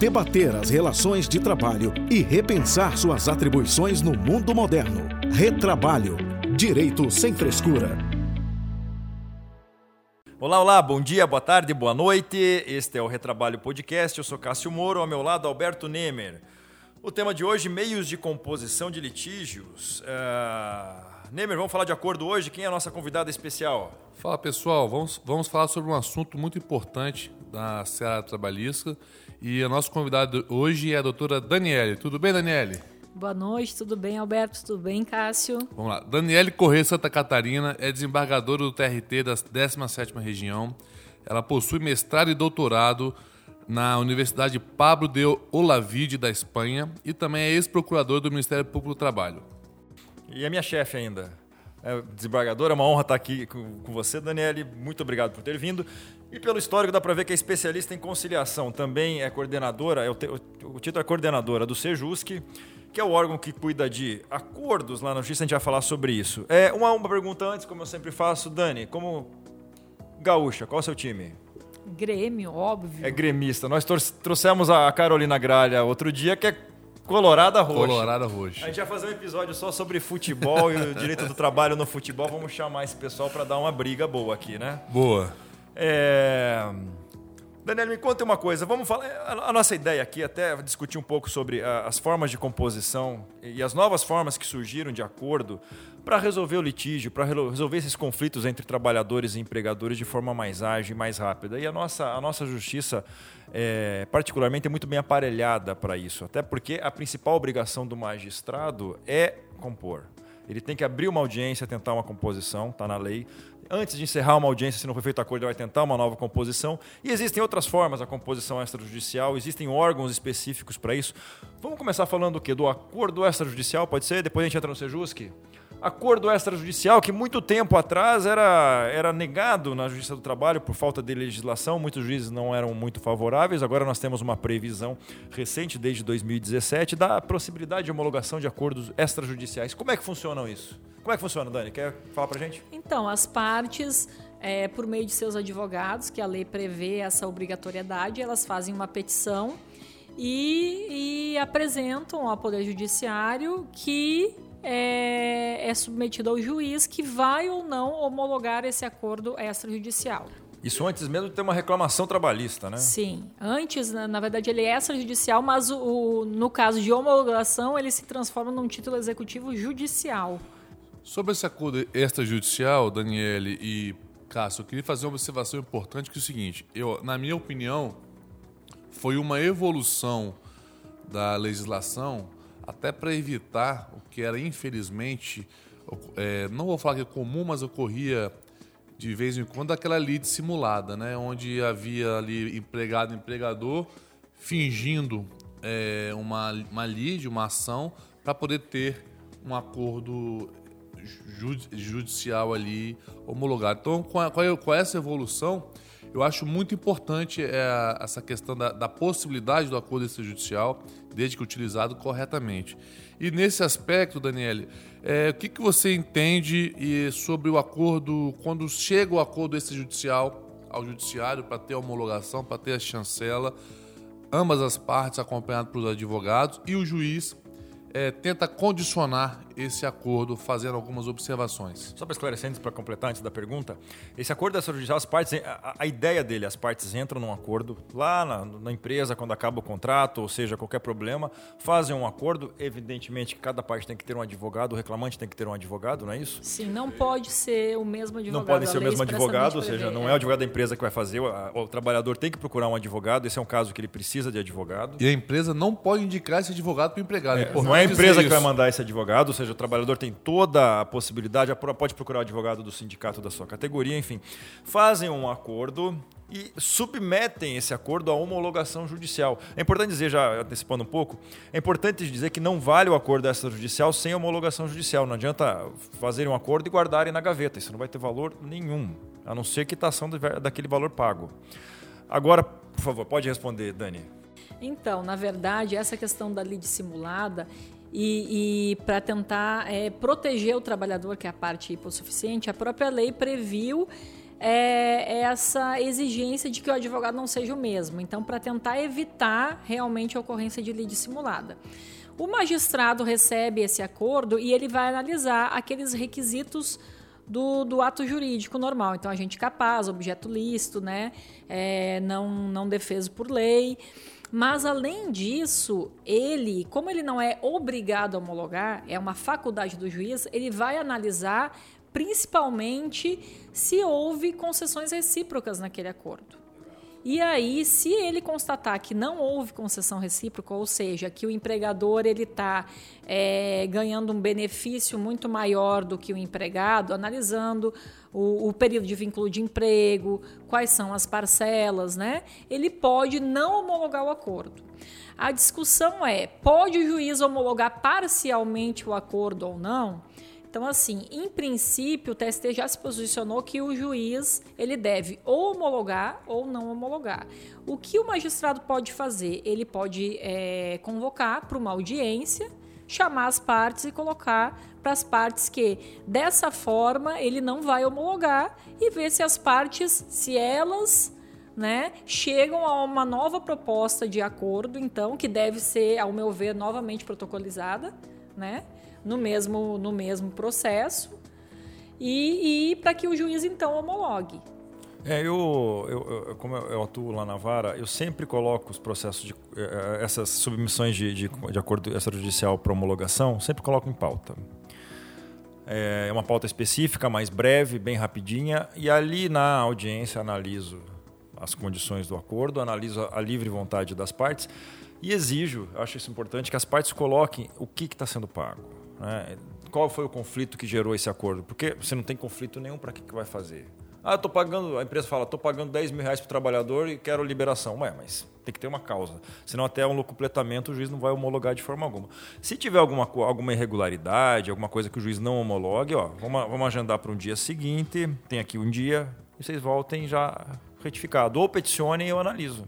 debater as relações de trabalho e repensar suas atribuições no mundo moderno. Retrabalho. Direito sem frescura. Olá, olá, bom dia, boa tarde, boa noite. Este é o Retrabalho Podcast. Eu sou Cássio Moro, ao meu lado Alberto Nemer. O tema de hoje, meios de composição de litígios. Uh... Nemer, vamos falar de acordo hoje. Quem é a nossa convidada especial? Fala pessoal, vamos, vamos falar sobre um assunto muito importante da Seara Trabalhista. E a nossa convidada hoje é a doutora Daniele. Tudo bem, Daniele? Boa noite, tudo bem, Alberto? Tudo bem, Cássio? Vamos lá. Daniele Corrêa Santa Catarina é desembargadora do TRT da 17ª Região. Ela possui mestrado e doutorado na Universidade Pablo de Olavide da Espanha e também é ex-procurador do Ministério Público do Trabalho. E a minha chefe ainda, é desembargadora, é uma honra estar aqui com, você, Daniele. Muito obrigado por ter vindo. E pelo histórico dá para ver que é especialista em conciliação. Também é coordenadora, é o, o, o título é coordenadora do Sejusc, que é o órgão que cuida de acordos lá na Justiça. A gente vai falar sobre isso. É, uma, uma pergunta antes, como eu sempre faço. Dani, como gaúcha, qual é o seu time? Grêmio, óbvio. É gremista. Nós trouxemos a Carolina Gralha outro dia, que é Colorada Roxa. Colorada Roxa. A gente vai fazer um episódio só sobre futebol e o direito do trabalho no futebol. Vamos chamar esse pessoal para dar uma briga boa aqui, né? Boa. É... Daniel, me conta uma coisa. Vamos falar. A nossa ideia aqui é até discutir um pouco sobre as formas de composição e as novas formas que surgiram de acordo para resolver o litígio, para resolver esses conflitos entre trabalhadores e empregadores de forma mais ágil e mais rápida. E a nossa, a nossa justiça é, particularmente, é muito bem aparelhada para isso. Até porque a principal obrigação do magistrado é compor. Ele tem que abrir uma audiência, tentar uma composição, está na lei. Antes de encerrar uma audiência, se não foi feito acordo, ele vai tentar uma nova composição. E existem outras formas da composição extrajudicial, existem órgãos específicos para isso. Vamos começar falando o quê? Do acordo extrajudicial, pode ser? Depois a gente entra no Sejusc? Acordo extrajudicial que muito tempo atrás era, era negado na Justiça do Trabalho por falta de legislação, muitos juízes não eram muito favoráveis. Agora nós temos uma previsão recente, desde 2017, da possibilidade de homologação de acordos extrajudiciais. Como é que funcionam isso? Como é que funciona, Dani? Quer falar para gente? Então, as partes, é, por meio de seus advogados, que a lei prevê essa obrigatoriedade, elas fazem uma petição e, e apresentam ao Poder Judiciário que é, é submetido ao juiz que vai ou não homologar esse acordo extrajudicial. Isso antes mesmo de ter uma reclamação trabalhista, né? Sim. Antes, na, na verdade, ele é extrajudicial, mas o, o, no caso de homologação, ele se transforma num título executivo judicial. Sobre esse acordo extrajudicial, Daniele e Cássio, eu queria fazer uma observação importante que é o seguinte, eu, na minha opinião, foi uma evolução da legislação até para evitar o que era infelizmente, é, não vou falar que é comum, mas ocorria de vez em quando aquela lide simulada, né, onde havia ali empregado empregador fingindo é, uma, uma lide, uma ação, para poder ter um acordo judicial ali homologado. Então, com, a, com essa evolução, eu acho muito importante é, essa questão da, da, possibilidade do acordo extrajudicial, desde que utilizado corretamente. E nesse aspecto, Daniele, é, o que, que você entende sobre o acordo, quando chega o acordo extrajudicial ao judiciário para ter a homologação, para ter a chancela, ambas as partes acompanhadas pelos advogados e o juiz é, tenta condicionar esse acordo fazendo algumas observações. Só para esclarecer, para completar antes da pergunta, esse acordo extrajudicial, as partes, a, a, ideia dele, as partes entram num acordo lá na, na, empresa quando acaba o contrato, ou seja, qualquer problema, fazem um acordo. Evidentemente que cada parte tem que ter um advogado, o reclamante tem que ter um advogado, não é isso? Sim, não pode ser o mesmo advogado. Não pode ser o mesmo advogado, ou seja, não é o advogado da empresa que vai fazer, o, o trabalhador tem que procurar um advogado. Esse é um caso que ele precisa de advogado. E a empresa não pode indicar esse advogado para o empregado. É, não é a empresa que vai mandar esse advogado, ou seja, o trabalhador tem toda a possibilidade, pode procurar o advogado do sindicato da sua categoria, enfim. Fazem um acordo e submetem esse acordo à homologação judicial. É importante dizer, já antecipando um pouco, é importante dizer que não vale o acordo extrajudicial sem homologação judicial. Não adianta fazerem um acordo e guardarem na gaveta. Isso não vai ter valor nenhum, a não ser quitação daquele valor pago. Agora, por favor, pode responder, Dani. Então, na verdade, essa questão da lide simulada e, e para tentar é, proteger o trabalhador, que é a parte hipossuficiente, a própria lei previu é, é essa exigência de que o advogado não seja o mesmo. Então, para tentar evitar realmente a ocorrência de lide simulada. O magistrado recebe esse acordo e ele vai analisar aqueles requisitos do, do ato jurídico normal. Então, agente capaz, objeto lícito, né? É, não, não defeso por lei. Mas, além disso, ele, como ele não é obrigado a homologar, é uma faculdade do juiz, ele vai analisar principalmente se houve concessões recíprocas naquele acordo. E aí, se ele constatar que não houve concessão recíproca, ou seja, que o empregador ele está é, ganhando um benefício muito maior do que o empregado, analisando o, o, período de vínculo de emprego, quais são as parcelas, né? Ele pode não homologar o acordo. A discussão é: pode o juiz homologar parcialmente o acordo ou não? Então, assim, em princípio, o TST já se posicionou que o juiz ele deve ou homologar ou não homologar. O que o magistrado pode fazer? Ele pode é, convocar para uma audiência, chamar as partes e colocar para as partes que, dessa forma, ele não vai homologar e ver se as partes, se elas né, chegam a uma nova proposta de acordo, então, que deve ser, ao meu ver, novamente protocolizada, né? no mesmo, no mesmo processo e, e para que o juiz então homologue. É, eu, eu, eu, como eu atuo lá na vara, eu sempre coloco os processos de eh, eh, essas submissões de, de, de acordo extrajudicial para homologação, sempre coloco em pauta. É, é uma pauta específica, mais breve, bem rapidinha, e ali na audiência analiso as condições do acordo, analiso a livre vontade das partes e exijo, acho isso importante, que as partes coloquem o que está sendo pago né? Qual foi o conflito que gerou esse acordo? Porque você não tem conflito nenhum, para que, que vai fazer? Ah, tô pagando, a empresa fala, estou pagando 10 mil reais para o trabalhador e quero liberação. Ué, mas tem que ter uma causa. Senão até um completamento o juiz não vai homologar de forma alguma. Se tiver alguma, alguma irregularidade, alguma coisa que o juiz não homologue, ó, vamos, vamos agendar para um dia seguinte, tem aqui um dia, e vocês voltem já retificado. Ou peticionem e eu analiso.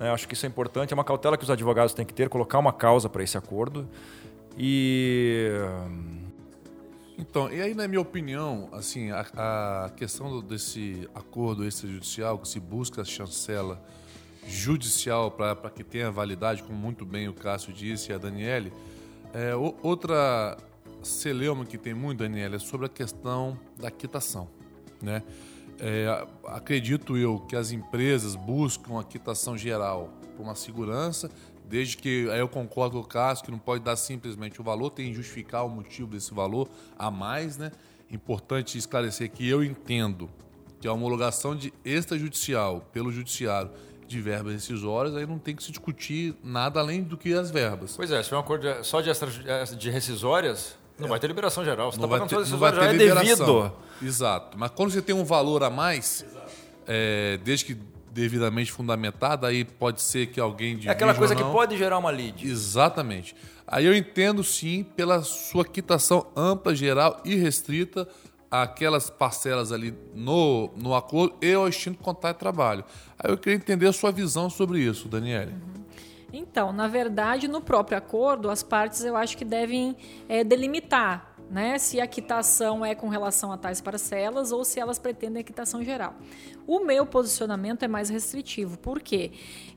É, acho que isso é importante, é uma cautela que os advogados têm que ter, colocar uma causa para esse acordo. E. Então, e aí, na minha opinião, assim, a, a questão desse acordo extrajudicial que se busca a chancela judicial para que tenha validade, como muito bem o Cássio disse e a Daniele, é, outra celeuma que tem muito, Daniele, é sobre a questão da quitação. Né? É, acredito eu que as empresas buscam a quitação geral por uma segurança Desde que aí eu concordo com o Cássio que não pode dar simplesmente o valor, tem que justificar o motivo desse valor a mais, né? Importante esclarecer que eu entendo que a homologação de extrajudicial pelo judiciário de verbas rescisórias, aí não tem que se discutir nada além do que as verbas. Pois é, se for um acordo só de, extra, de rescisórias, não é. vai ter liberação geral. Você está pagando ter, só rescisórias, já é devido. Exato. Mas quando você tem um valor a mais, é, desde que devidamente fundamentada, aí pode ser que alguém de É aquela coisa que pode gerar uma lead. Exatamente. Aí eu entendo sim pela sua quitação ampla, geral e restrita aquelas parcelas ali no, no acordo e ao extinto contrato de trabalho. Aí eu queria entender a sua visão sobre isso, Daniele. Uhum. Então, na verdade, no próprio acordo, as partes eu acho que devem é, delimitar né, se a quitação é com relação a tais parcelas ou se elas pretendem a quitação geral. O meu posicionamento é mais restritivo, porque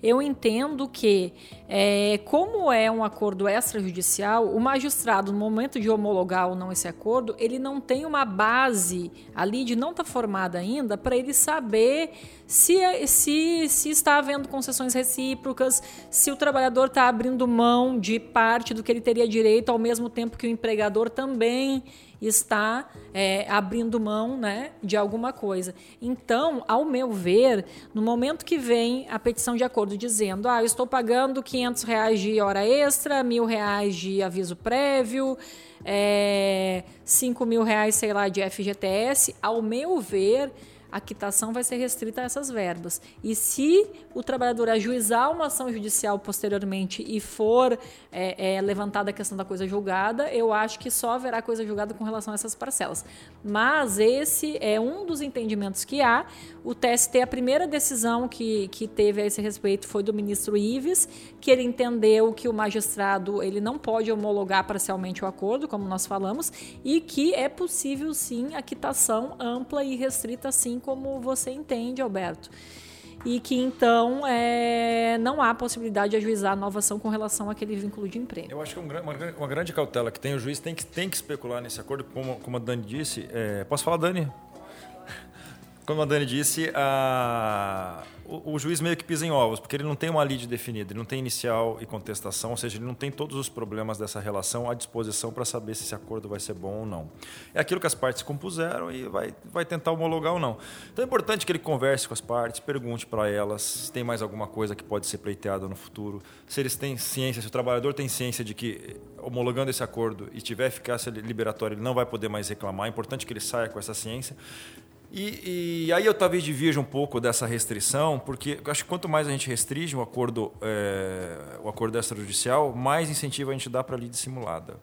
eu entendo que, é, como é um acordo extrajudicial, o magistrado, no momento de homologar ou não esse acordo, ele não tem uma base, a lide não está formada ainda, para ele saber se, se, se está havendo concessões recíprocas, se o trabalhador está abrindo mão de parte do que ele teria direito, ao mesmo tempo que o empregador também está é, abrindo mão né, de alguma coisa. Então, ao meu ver, no momento que vem a petição de acordo dizendo ah, eu estou pagando 500 reais de hora extra, mil reais de aviso prévio, é, 5 mil reais, sei lá, de FGTS, ao meu ver, a quitação vai ser restrita a essas verbas. E se o trabalhador ajuizar uma ação judicial posteriormente e for é, é, levantada a questão da coisa julgada, eu acho que só haverá coisa julgada com relação a essas parcelas. Mas esse é um dos entendimentos que há. O TST, a primeira decisão que, que teve a esse respeito foi do ministro Ives, que ele entendeu que o magistrado ele não pode homologar parcialmente o acordo, como nós falamos, e que é possível sim a quitação ampla e restrita sim como você entende, Alberto. E que então é, não há possibilidade de ajuizar nova ação com relação àquele vínculo de emprego. Eu acho que é uma, uma, grande cautela que tem, o juiz tem que, tem que especular nesse acordo, como, como a Dani disse. É, posso falar, Dani? como a Dani disse, a, o, o, juiz meio que pisa em ovos, porque ele não tem uma lide definida, ele não tem inicial e contestação, ou seja, ele não tem todos os problemas dessa relação à disposição para saber se esse acordo vai ser bom ou não. É aquilo que as partes compuseram e vai, vai tentar homologar ou não. Então é importante que ele converse com as partes, pergunte para elas se tem mais alguma coisa que pode ser pleiteada no futuro, se eles têm ciência, se o trabalhador tem ciência de que homologando esse acordo e tiver eficácia liberatória, ele não vai poder mais reclamar. É importante que ele saia com essa ciência. E, e, aí eu talvez divirja um pouco dessa restrição, porque acho que quanto mais a gente restringe o acordo, é, o acordo extrajudicial, mais incentivo a gente dá para a lide simulada.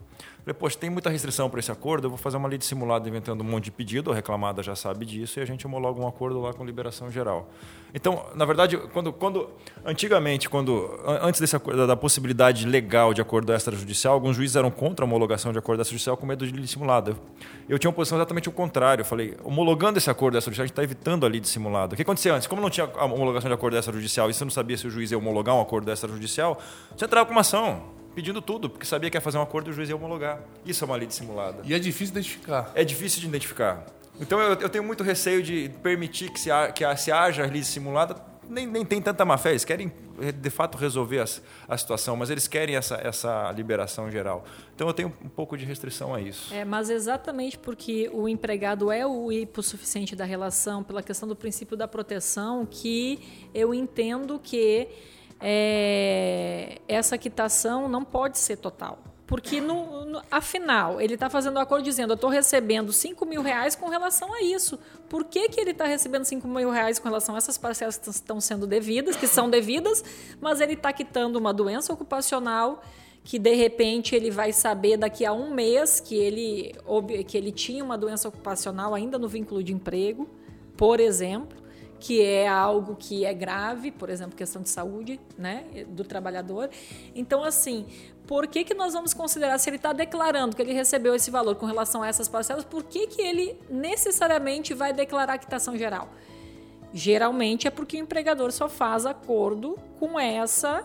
Falei, poxa, tem muita restrição para esse acordo, eu vou fazer uma lei de simulado inventando um monte de pedido, a reclamada já sabe disso, e a gente homologa um acordo lá com liberação geral. Então, na verdade, quando, quando antigamente, quando antes desse da possibilidade legal de acordo extrajudicial, alguns juízes eram contra a homologação de acordo extrajudicial com medo de lei simulada. Eu tinha uma posição exatamente o contrário. Eu falei, homologando esse acordo extrajudicial, a gente está evitando a lei de simulado. O que acontecia antes? Como não tinha a homologação de acordo extrajudicial e você não sabia se o juiz ia homologar um acordo extrajudicial, você entrava com uma ação pedindo tudo, porque sabia que ia fazer um acordo e o juiz ia homologar. Isso é uma lei dissimulada. E é difícil identificar. É difícil de identificar. Então eu, eu tenho muito receio de permitir que se, que se haja lei dissimulada. Nem, nem tem tanta má fé, eles querem de fato resolver a, a situação, mas eles querem essa, essa liberação geral. Então eu tenho um pouco de restrição a isso. É, mas exatamente porque o empregado é o hipossuficiente da relação, pela questão do princípio da proteção, que eu entendo que é, essa quitação não pode ser total. Porque, no, no afinal, ele está fazendo um acordo dizendo: eu estou recebendo 5 mil reais com relação a isso. Por que, que ele está recebendo 5 mil reais com relação a essas parcelas que estão sendo devidas, que são devidas, mas ele está quitando uma doença ocupacional que, de repente, ele vai saber daqui a um mês que ele, que ele tinha uma doença ocupacional ainda no vínculo de emprego, por exemplo que é algo que é grave, por exemplo, questão de saúde né, do trabalhador. Então, assim, por que, que nós vamos considerar, se ele está declarando que ele recebeu esse valor com relação a essas parcelas, por que, que ele necessariamente vai declarar a quitação geral? Geralmente é porque o empregador só faz acordo com essa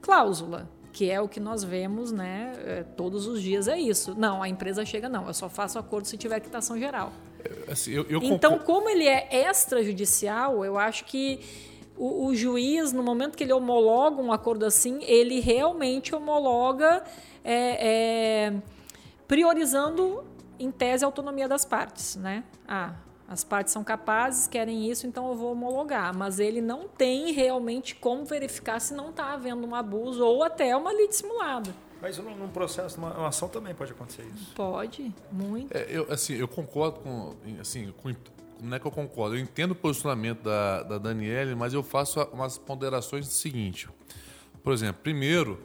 cláusula que é o que nós vemos, né? É, todos os dias é isso. Não, a empresa chega, não, eu só faço acordo se tiver quitação geral. Assim, eu, eu então, como ele é extrajudicial, eu acho que o, o, juiz, no momento que ele homologa um acordo assim, ele realmente homologa é, é, priorizando, em tese, a autonomia das partes, né? Ah, as partes são capazes, querem isso, então eu vou homologar. Mas ele não tem realmente como verificar se não está havendo um abuso ou até uma lei dissimulada. Mas num processo, numa ação também pode acontecer isso. Pode, muito. É, eu, assim, eu concordo com, assim, com, não é que eu concordo, eu entendo o posicionamento da, da Daniele, mas eu faço umas ponderações do seguinte. Por exemplo, primeiro,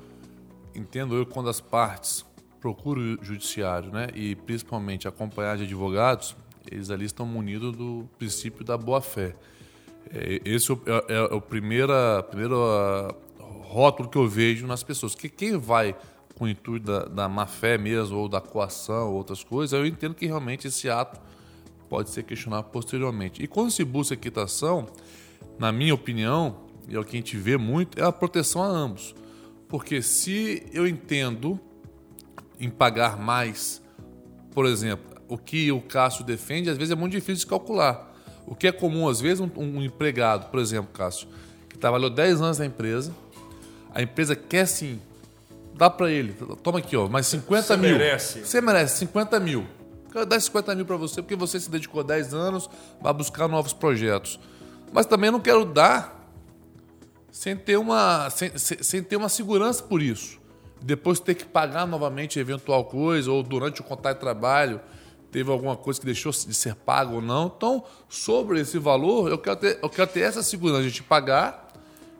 entendo eu quando as partes procuram o judiciário, né, e principalmente acompanhar de advogados, eles ali estão munidos do princípio da boa-fé. É, esse é, é, é, o primeiro, primeiro uh, rótulo que eu vejo nas pessoas. Que quem vai com o intuito da, da má-fé mesmo, ou da coação, ou outras coisas, eu entendo que realmente esse ato pode ser questionado posteriormente. E quando se busca equitação, na minha opinião, e é o que a gente vê muito, é a proteção a ambos. Porque se eu entendo em pagar mais, por exemplo, o que o Cássio defende, às vezes é muito difícil de calcular. O que é comum, às vezes, um, um empregado, por exemplo, Cássio, que trabalhou 10 anos na empresa, a empresa quer sim, dá para ele, toma aqui, ó, mais 50 você mil. Merece. Você merece 50 mil. Quero dar 50 mil para você porque você se dedicou 10 anos a buscar novos projetos. Mas também não quero dar sem ter uma, sem, sem ter uma segurança por isso. Depois ter que pagar novamente eventual coisa ou durante o contrato de trabalho teve alguma coisa que deixou de ser pago ou não. Então, sobre esse valor, eu quero ter, eu quero ter essa segurança de a gente pagar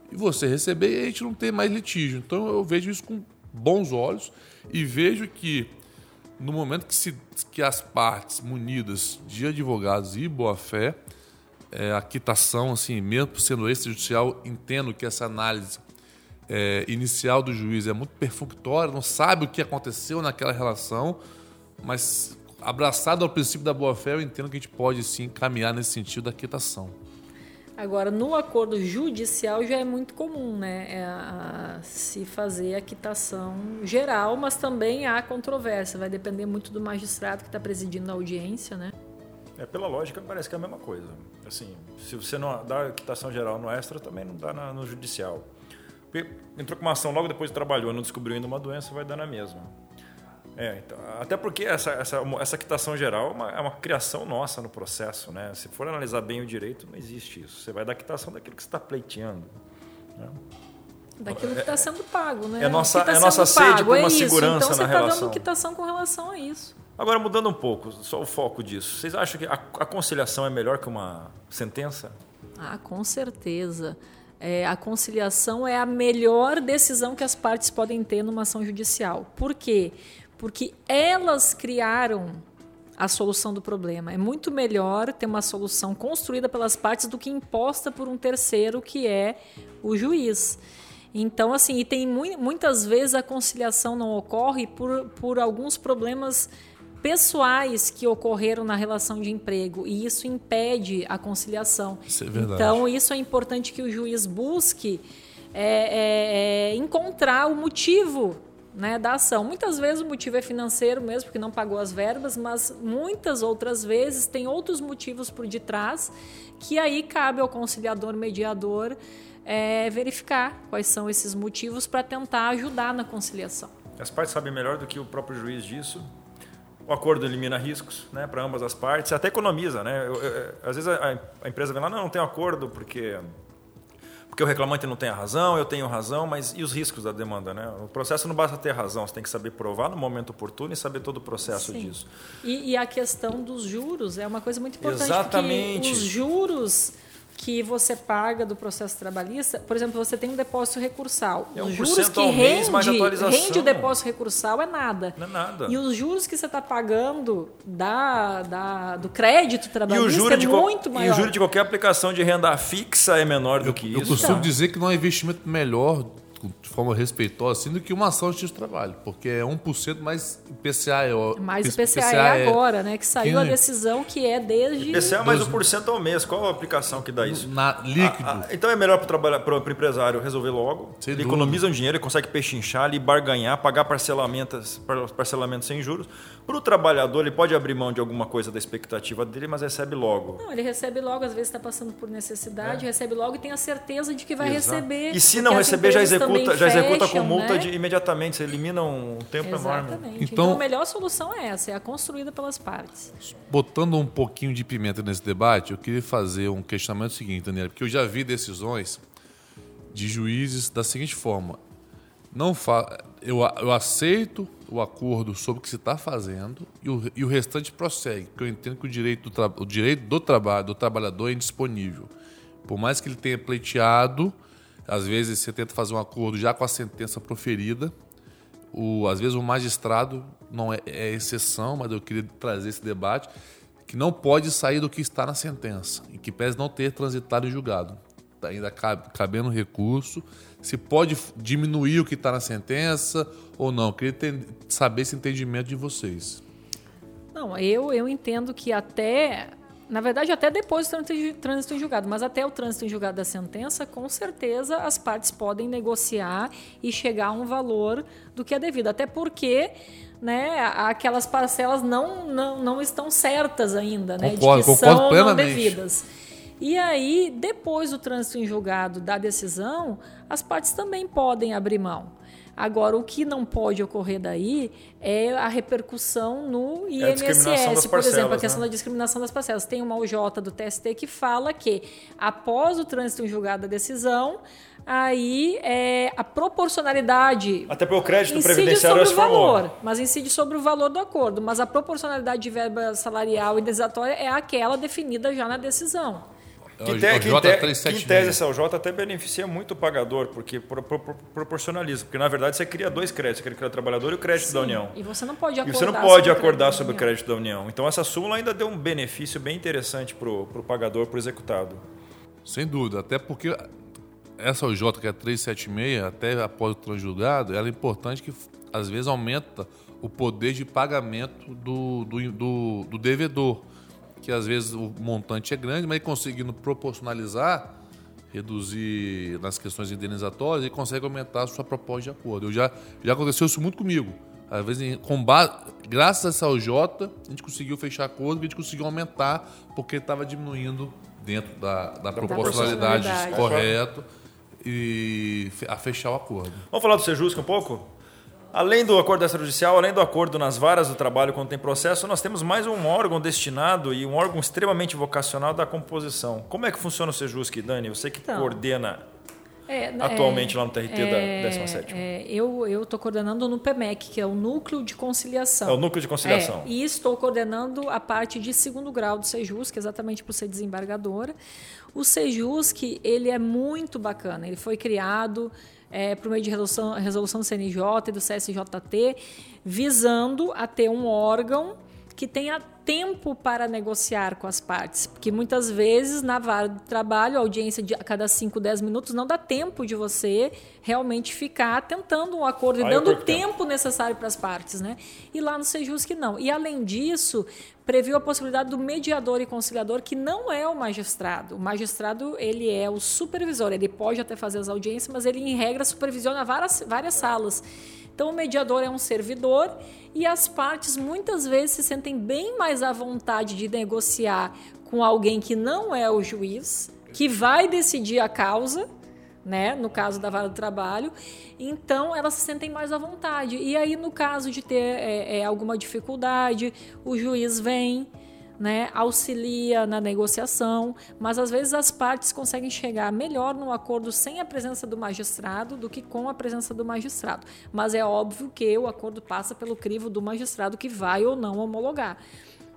e você receber e a gente não ter mais litígio. Então, eu vejo isso com bons olhos e vejo que no momento que, se, que as partes munidas de advogados e boa-fé, é, a quitação, assim, mesmo sendo extrajudicial, entendo que essa análise é, inicial do juiz é muito perfunctória, não sabe o que aconteceu naquela relação, mas abraçado ao princípio da boa-fé, eu entendo que a gente pode sim caminhar nesse sentido da quitação. Agora, no acordo judicial já é muito comum, né? É a, se fazer a quitação geral, mas também há controvérsia. Vai depender muito do magistrado que está presidindo a audiência, né? É, pela lógica, parece que é a mesma coisa. Assim, se você não dá quitação geral no extra, também não dá na, no judicial. Porque entrou com uma ação logo depois trabalhou, não descobriu ainda uma doença, vai dar na mesma. É, então, até porque essa, essa, essa quitação geral é uma, é uma, criação nossa no processo. Né? Se for analisar bem o direito, não existe isso. Você vai dar quitação daquilo que você está pleiteando. Né? Daquilo que está sendo pago, né? É nossa, tá é nossa sede por uma é segurança então, na relação. Então você está dando quitação com relação a isso. Agora, mudando um pouco, só o foco disso. Vocês acham que a, a conciliação é melhor que uma sentença? Ah, com certeza. É, a conciliação é a melhor decisão que as partes podem ter numa ação judicial. Por quê? Porque elas criaram a solução do problema. É muito melhor ter uma solução construída pelas partes do que imposta por um terceiro, que é o juiz. Então, assim, e tem muitas vezes a conciliação não ocorre por, por alguns problemas pessoais que ocorreram na relação de emprego e isso impede a conciliação. Isso é verdade. Então, isso é importante que o juiz busque é, é, é, encontrar o motivo né, da ação. Muitas vezes o motivo é financeiro mesmo, porque não pagou as verbas, mas muitas outras vezes tem outros motivos por detrás que aí cabe ao conciliador mediador é, verificar quais são esses motivos para tentar ajudar na conciliação. As partes sabem melhor do que o próprio juiz disso. O acordo elimina riscos né, para ambas as partes, até economiza. Né? Eu, eu, às vezes a, a empresa vem lá, não, não tem acordo porque porque o reclamante não tem a razão, eu tenho razão, mas e os riscos da demanda, né? O processo não basta ter razão, você tem que saber provar no momento oportuno e saber todo o processo Sim. disso. E, e, a questão dos juros é uma coisa muito importante. Exatamente. Os juros que você paga do processo trabalhista, por exemplo, você tem um depósito recursal. É os juros que rende, rende o depósito recursal é nada. Não é nada. E os juros que você está pagando da, da, do crédito trabalhista é muito maior. E o juro de qualquer aplicação de renda fixa é menor do que eu, isso. Eu costumo então. dizer que não é investimento melhor de forma respeitosa, assim, do que uma ação de trabalho, porque é 1% mais IPCA. É, mais IPCA, IPCA é, é agora, né? Que saiu a decisão que é desde... IPCA é mais 1% ao mês. Qual a aplicação que dá isso? Na, líquido. A, a, então é melhor para o empresário resolver logo. Sem ele dúvida. economiza um dinheiro, ele consegue pechinchar, ali, barganhar, pagar parcelamentos, parcelamentos sem juros. Para o trabalhador, ele pode abrir mão de alguma coisa da expectativa dele, mas recebe logo. Não, ele recebe logo, às vezes está passando por necessidade, é. recebe logo e tem a certeza de que vai Exato. receber. E se não receber, já executa, já executa com multa né? de, imediatamente, você elimina um tempo Exatamente. enorme. Então, então, a melhor solução é essa, é a construída pelas partes. Botando um pouquinho de pimenta nesse debate, eu queria fazer um questionamento seguinte, Daniela, porque eu já vi decisões de juízes da seguinte forma: não fa eu, eu aceito o acordo sobre o que se está fazendo e o, e o restante prossegue, porque eu entendo que o direito do, o direito do trabalho do trabalhador é indisponível. Por mais que ele tenha pleiteado, às vezes você tenta fazer um acordo já com a sentença proferida. O, às vezes o magistrado não é, é exceção, mas eu queria trazer esse debate que não pode sair do que está na sentença e que pese não ter transitado e julgado. Ainda cabe, cabendo recurso se pode diminuir o que está na sentença ou não. Eu queria ter, saber esse entendimento de vocês. Não, eu, eu entendo que até, na verdade, até depois do trânsito em julgado, mas até o trânsito em julgado da sentença, com certeza as partes podem negociar e chegar a um valor do que é devido. Até porque né, aquelas parcelas não, não, não estão certas ainda, né, concordo, de que são não devidas. E aí, depois do trânsito em julgado da decisão, as partes também podem abrir mão. Agora, o que não pode ocorrer daí é a repercussão no INSS. É por exemplo, a questão né? da discriminação das parcelas. Tem uma UJ do TST que fala que, após o trânsito em julgado da decisão, aí é, a proporcionalidade. Até pelo crédito previdenciário sobre o valor, mas incide sobre o valor do acordo. Mas a proporcionalidade de verba salarial e desatória é aquela definida já na decisão. Que, te, que, te, que em tese essa OJ até beneficia muito o pagador, porque pro, pro, pro, proporcionaliza. Porque, na verdade, você cria dois créditos. Você cria o trabalhador e o crédito Sim, da União. E você não pode acordar, e você não pode sobre, acordar sobre o crédito da União. Então, essa súmula ainda deu um benefício bem interessante para o pagador, para o executado. Sem dúvida. Até porque essa OJ, que é 376, até após o transjulgado, ela é importante que às vezes aumenta o poder de pagamento do, do, do, do devedor, que às vezes o montante é grande, mas conseguindo proporcionalizar, reduzir nas questões indenizatórias, ele consegue aumentar a sua proposta de acordo. Eu já, já aconteceu isso muito comigo. Às vezes, com base, graças a essa OJ, a gente conseguiu fechar acordo, a gente conseguiu aumentar, porque estava diminuindo dentro da, da, proporcionalidade, proporcionalidade correto e a fechar o acordo. Vamos falar do Sejusc um pouco? Além do acordo extrajudicial, além do acordo nas varas do trabalho quando tem processo, nós temos mais um órgão destinado e um órgão extremamente vocacional da composição. Como é que funciona o Sejusc, Dani? Você que então, coordena é, atualmente é, lá no TRT é, da 17 é, Eu estou coordenando no PMEC, que é o Núcleo de Conciliação. É o Núcleo de Conciliação. É, e estou coordenando a parte de segundo grau do Sejusc, exatamente por ser desembargadora. O Sejusc, ele é muito bacana. Ele foi criado é, por meio de resolução, resolução do CNJ e do CSJT, visando a ter um órgão que tenha tempo para negociar com as partes, porque muitas vezes na vara do trabalho, a audiência de a cada 5, 10 minutos não dá tempo de você realmente ficar tentando um acordo e dando o tempo necessário para as partes, né? E lá no Sejusc não. E além disso, previu a possibilidade do mediador e conciliador, que não é o magistrado. O magistrado, ele é o supervisor, ele pode até fazer as audiências, mas ele em regra supervisiona várias, várias salas. Então, o mediador é um servidor e as partes muitas vezes se sentem bem mais à vontade de negociar com alguém que não é o juiz, que vai decidir a causa, né? No caso da vara do trabalho, então elas se sentem mais à vontade. E aí, no caso de ter é, é, alguma dificuldade, o juiz vem, né, auxilia na negociação, mas às vezes as partes conseguem chegar melhor no acordo sem a presença do magistrado do que com a presença do magistrado. Mas é óbvio que o acordo passa pelo crivo do magistrado que vai ou não homologar.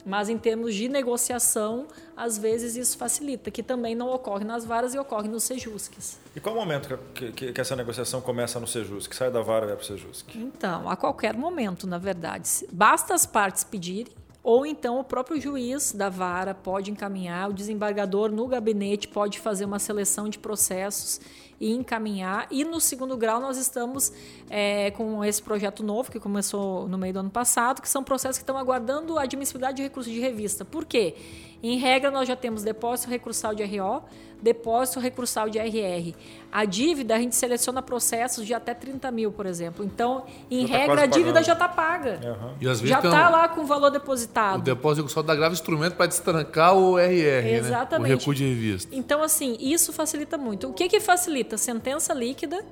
Mas em termos de negociação, às vezes isso facilita, que também não ocorre nas varas e ocorre nos sejusques. E qual o momento que, que, que essa negociação começa no sejusque? Sai da vara e vai para o sejusque? Então, a qualquer momento, na verdade. Basta as partes pedirem, ou então o próprio juiz da vara pode encaminhar, o desembargador no gabinete pode fazer uma seleção de processos e encaminhar. E no segundo grau nós estamos é, com esse projeto novo que começou no meio do ano passado, que são processos que estão aguardando a admissibilidade de recurso de revista. Por quê? Em regra, nós já temos depósito recursal de RO, depósito recursal de RR. A dívida, a gente seleciona processos de até 30 mil, por exemplo. Então, em já tá regra, tá a dívida pagando. já está paga. Uhum. já está lá com o valor depositado. O depósito recursal dá grave instrumento para destrancar o RR? Exatamente. Né? o recurso de revista. Então, assim, isso facilita muito. O que, que facilita? Sentença líquida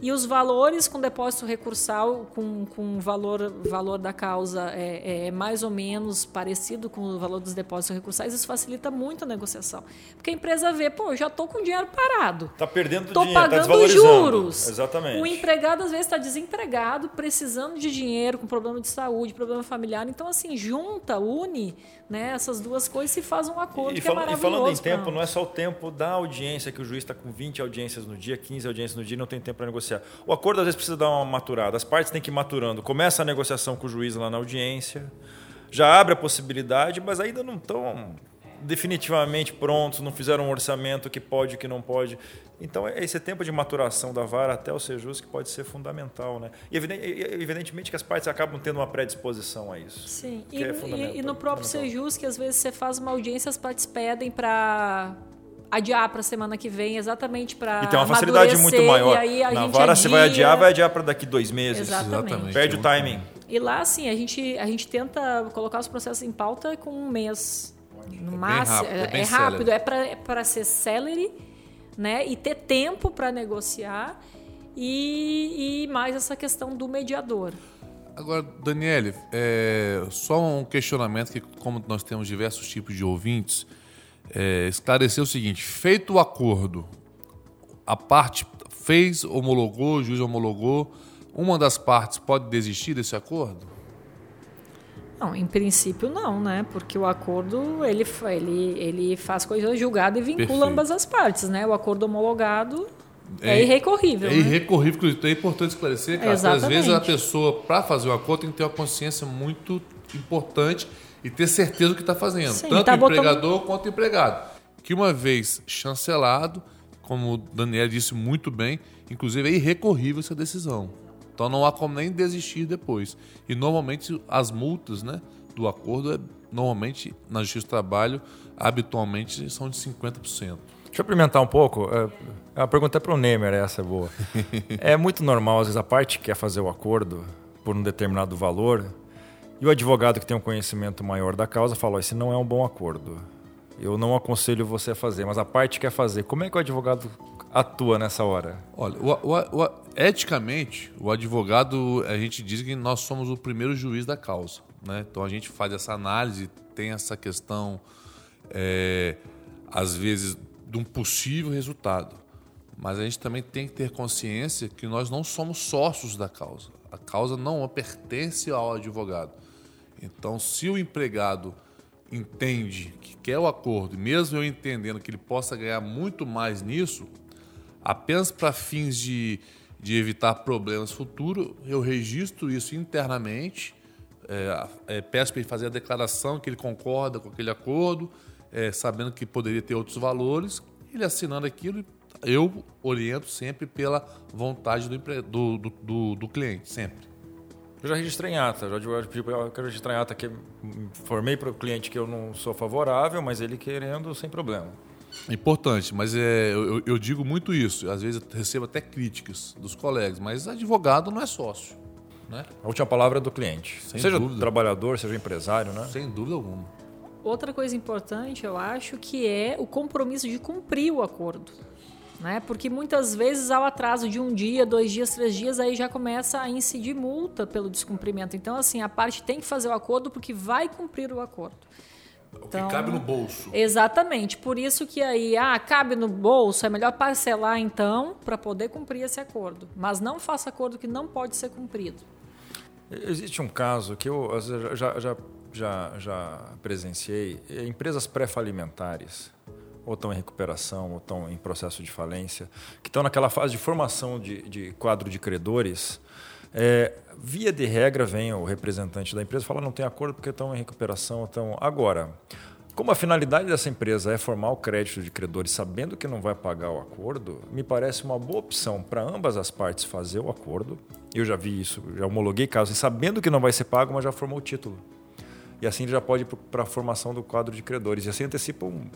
e os valores com depósito recursal, com, com valor, valor da causa é, é, mais ou menos parecido com o valor dos depósitos recursais, isso facilita muito a negociação. Porque a empresa vê, pô, eu já estou com dinheiro parado. Está perdendo tô dinheiro, tá pagando juros. Exatamente. O empregado, às vezes, está desempregado, precisando de dinheiro, com problema de saúde, problema familiar. Então, assim, junta, une né, essas duas coisas e faz um acordo e, que é é maravilhoso. E falando em tempo, não é só o tempo da audiência, que o juiz está com 20 audiências no dia, 15 audiências no dia e não tem tempo para negociar. O acordo às vezes precisa dar uma maturada, as partes têm que ir maturando. Começa a negociação com o juiz lá na audiência, já abre a possibilidade, mas ainda não estão definitivamente prontos, não fizeram um orçamento que pode e que não pode. Então, é esse tempo de maturação da vara até o Sejus que pode ser fundamental. Né? E evidentemente que as partes acabam tendo uma predisposição a isso. Sim, e, é e, e, no próprio Sejus, que às vezes você faz uma audiência, as partes pedem para adiar para a semana que vem, exatamente para. E tem uma facilidade muito maior. Na vara, adia... você vai adiar, vai adiar para daqui dois meses. Exatamente. exatamente. Perde o timing. E lá, assim, a gente, a gente tenta colocar os processos em pauta com um mês. No é máximo. Rápido, é, é, rápido, é para é ser celery, né? E ter tempo para negociar. E, e mais essa questão do mediador. Agora, Daniele, é, só um questionamento que, como nós temos diversos tipos de ouvintes, é, esclarecer o seguinte: feito o acordo, a parte fez, homologou, o juiz homologou, uma das partes pode desistir desse acordo? Não, em princípio não, né? Porque o acordo ele, ele, ele faz coisa julgada e vincula Perfeito. ambas as partes, né? O acordo homologado é, é irrecorrível. É né? irrecorrível, então é importante esclarecer, cara, às vezes a pessoa, para fazer o acordo, tem que ter uma consciência muito importante e ter certeza do que está fazendo, Sim, tanto tá o empregador botando... quanto o empregado. Que uma vez chancelado, como o Daniel disse muito bem, inclusive é irrecorrível essa decisão. Então não há como nem desistir depois. E normalmente as multas né, do acordo, é, normalmente na Justiça do Trabalho, habitualmente são de 50%. Deixa eu experimentar um pouco. É, a pergunta é para o Neymar, essa é boa. é muito normal, às vezes, a parte quer fazer o acordo por um determinado valor e o advogado que tem um conhecimento maior da causa fala: esse não é um bom acordo. Eu não aconselho você a fazer, mas a parte quer fazer. Como é que o advogado atua nessa hora? Olha, o, o, o, eticamente, o advogado, a gente diz que nós somos o primeiro juiz da causa. Né? Então a gente faz essa análise, tem essa questão, é, às vezes, de um possível resultado. Mas a gente também tem que ter consciência que nós não somos sócios da causa. A causa não pertence ao advogado. Então, se o empregado entende que quer o acordo, mesmo eu entendendo que ele possa ganhar muito mais nisso, apenas para fins de, de evitar problemas futuros, eu registro isso internamente, é, é, peço para ele fazer a declaração que ele concorda com aquele acordo, é, sabendo que poderia ter outros valores, ele assinando aquilo, eu oriento sempre pela vontade do, do, do, do, cliente, sempre. Eu já registrei em ata, já pedi para eu registrar em ata que informei para o cliente que eu não sou favorável, mas ele querendo sem problema. Importante, mas é, eu, eu, digo muito isso. Às vezes eu recebo até críticas dos colegas, mas advogado não é sócio. Né? A última palavra é do cliente. Sem seja dúvida. trabalhador, seja empresário, né? Sem dúvida alguma. Outra coisa importante, eu acho, que é o compromisso de cumprir o acordo né? Porque muitas vezes ao atraso de um dia, dois dias, três dias, aí já começa a incidir multa pelo descumprimento. Então, assim, a parte tem que fazer o acordo porque vai cumprir o acordo. O então, que cabe no bolso. Exatamente. Por isso que aí, ah, cabe no bolso, é melhor parcelar então para poder cumprir esse acordo. Mas não faça acordo que não pode ser cumprido. Existe um caso que eu já, já, já, já presenciei, empresas pré-falimentares ou estão em recuperação, ou estão em processo de falência, que estão naquela fase de formação de, de quadro de credores, é, via de regra vem o representante da empresa e fala não tem acordo porque estão em recuperação. Estão... Agora, como a finalidade dessa empresa é formar o crédito de credores sabendo que não vai pagar o acordo, me parece uma boa opção para ambas as partes fazer o acordo. Eu já vi isso, já homologuei casos sabendo que não vai ser pago, mas já formou o título. E assim ele já pode ir para a formação do quadro de credores. E assim antecipa um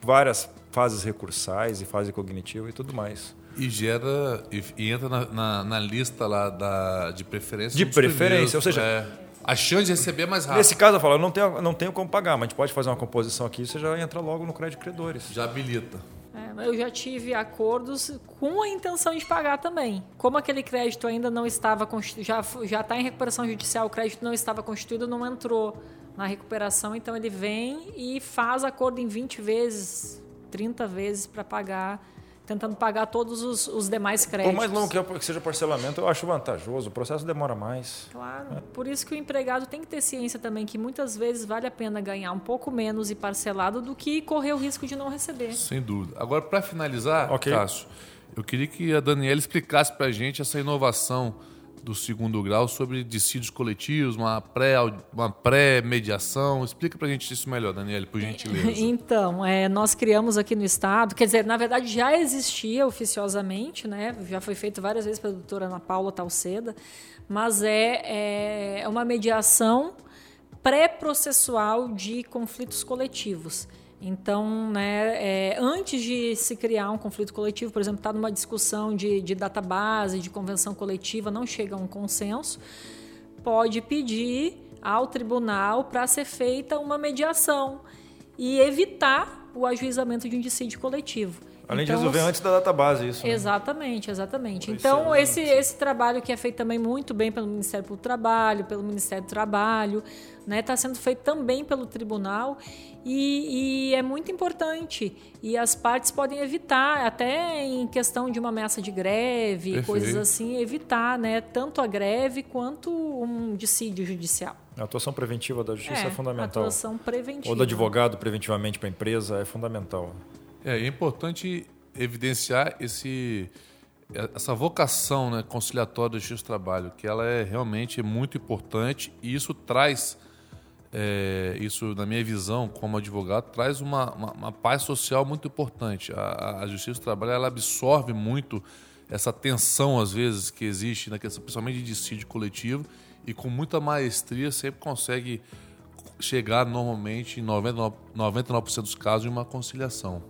várias fases recursais e fase cognitiva e tudo mais. E gera e, e entra na, na, na, lista lá da, de preferência. De preferência, ou seja, é, a chance de receber é mais rápido. Nesse caso, eu falo, eu não tenho, não tenho como pagar, mas a gente pode fazer uma composição aqui, você já entra logo no crédito credores. Já habilita. É, eu já tive acordos com a intenção de pagar também. Como aquele crédito ainda não estava já já está em recuperação judicial, o crédito não estava constituído, não entrou na recuperação, então ele vem e faz acordo em 20 vezes, 30 vezes para pagar, tentando pagar todos os, os, demais créditos. Por mais longo que seja parcelamento, eu acho vantajoso, o processo demora mais. Claro, é. por isso que o empregado tem que ter ciência também que muitas vezes vale a pena ganhar um pouco menos e parcelado do que correr o risco de não receber. Sem dúvida. Agora, para finalizar, okay. Cássio, eu queria que a Daniela explicasse para a gente essa inovação do segundo grau sobre dissídios coletivos, uma pré uma pré-mediação. Explica para a gente isso melhor, Daniela, por gentileza. Então, é, nós criamos aqui no estado, quer dizer, na verdade já existia oficiosamente, né? Já foi feito várias vezes pela doutora Ana Paula Talceda, mas é, é uma mediação pré-processual de conflitos coletivos. Então, né, é, antes de se criar um conflito coletivo, por exemplo, está numa discussão de, de database, de convenção coletiva, não chega a um consenso, pode pedir ao tribunal para ser feita uma mediação e evitar o ajuizamento de um dissídio coletivo. Além então, de resolver antes da database isso. Né? Exatamente, exatamente. então, esse, esse trabalho que é feito também muito bem pelo Ministério do Trabalho, pelo Ministério do Trabalho, está né, tá sendo feito também pelo tribunal e, e, é muito importante. E as partes podem evitar, até em questão de uma ameaça de greve, Perfeito. coisas assim, evitar né, tanto a greve quanto um dissídio judicial. A atuação preventiva da justiça é, é fundamental. A atuação preventiva. Ou do advogado preventivamente para a empresa é fundamental. É, é importante evidenciar esse, essa vocação né, conciliatória do justiça do trabalho, que ela é realmente muito importante e isso traz, é, isso na minha visão como advogado, traz uma, uma, uma paz social muito importante. A, a, justiça do trabalho ela absorve muito essa tensão, às vezes, que existe, na questão, principalmente de dissídio coletivo, e com muita maestria sempre consegue chegar normalmente em 99%, 99 dos casos em uma conciliação.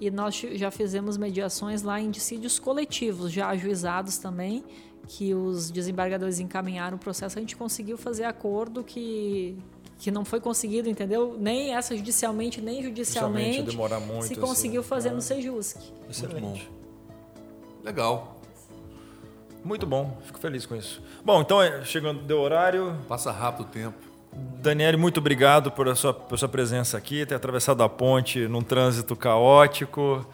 E nós já fizemos mediações lá em dissídios coletivos, já ajuizados também, que os desembargadores encaminharam o processo, a gente conseguiu fazer acordo que que não foi conseguido, entendeu? Nem essa judicialmente, nem judicialmente. demorar muito. Se conseguiu assim. fazer no Sejusc. Excelente. Muito Legal. Muito bom, fico feliz com isso. Bom, então é, chegando deu horário. Passa rápido o tempo. Daniele, muito obrigado por a sua, por sua presença aqui, ter atravessado a ponte num trânsito caótico.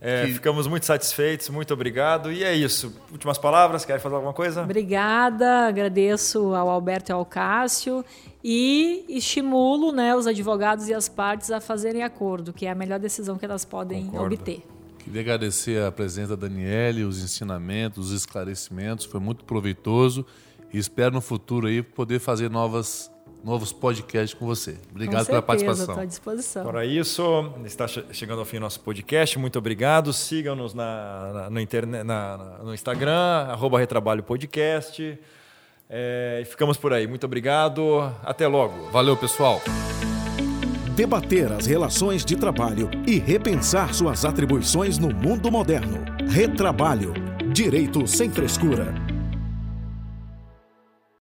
É, Que- Ficamos muito satisfeitos, muito obrigado. E é isso. Últimas palavras, quer fazer alguma coisa? Obrigada, agradeço ao Alberto e ao Cássio e estimulo né, os advogados e as partes a fazerem acordo, que é a melhor decisão que elas podem Concordo. obter. Queria agradecer a presença da Daniele, os ensinamentos, os esclarecimentos, foi muito proveitoso e espero no futuro aí poder fazer novas, novos podcasts com você. Obrigado Com pela certeza, participação. estou à disposição. Para isso, está che- chegando ao fim nosso podcast. Muito obrigado. Sigam-nos na, na- no, interne- na- na- no Instagram, arroba Retrabalho Podcast. É, e ficamos por aí. Muito obrigado. Até logo. Valeu, pessoal. Debater as relações de trabalho e repensar suas atribuições no mundo moderno. Retrabalho. Direito sem frescura.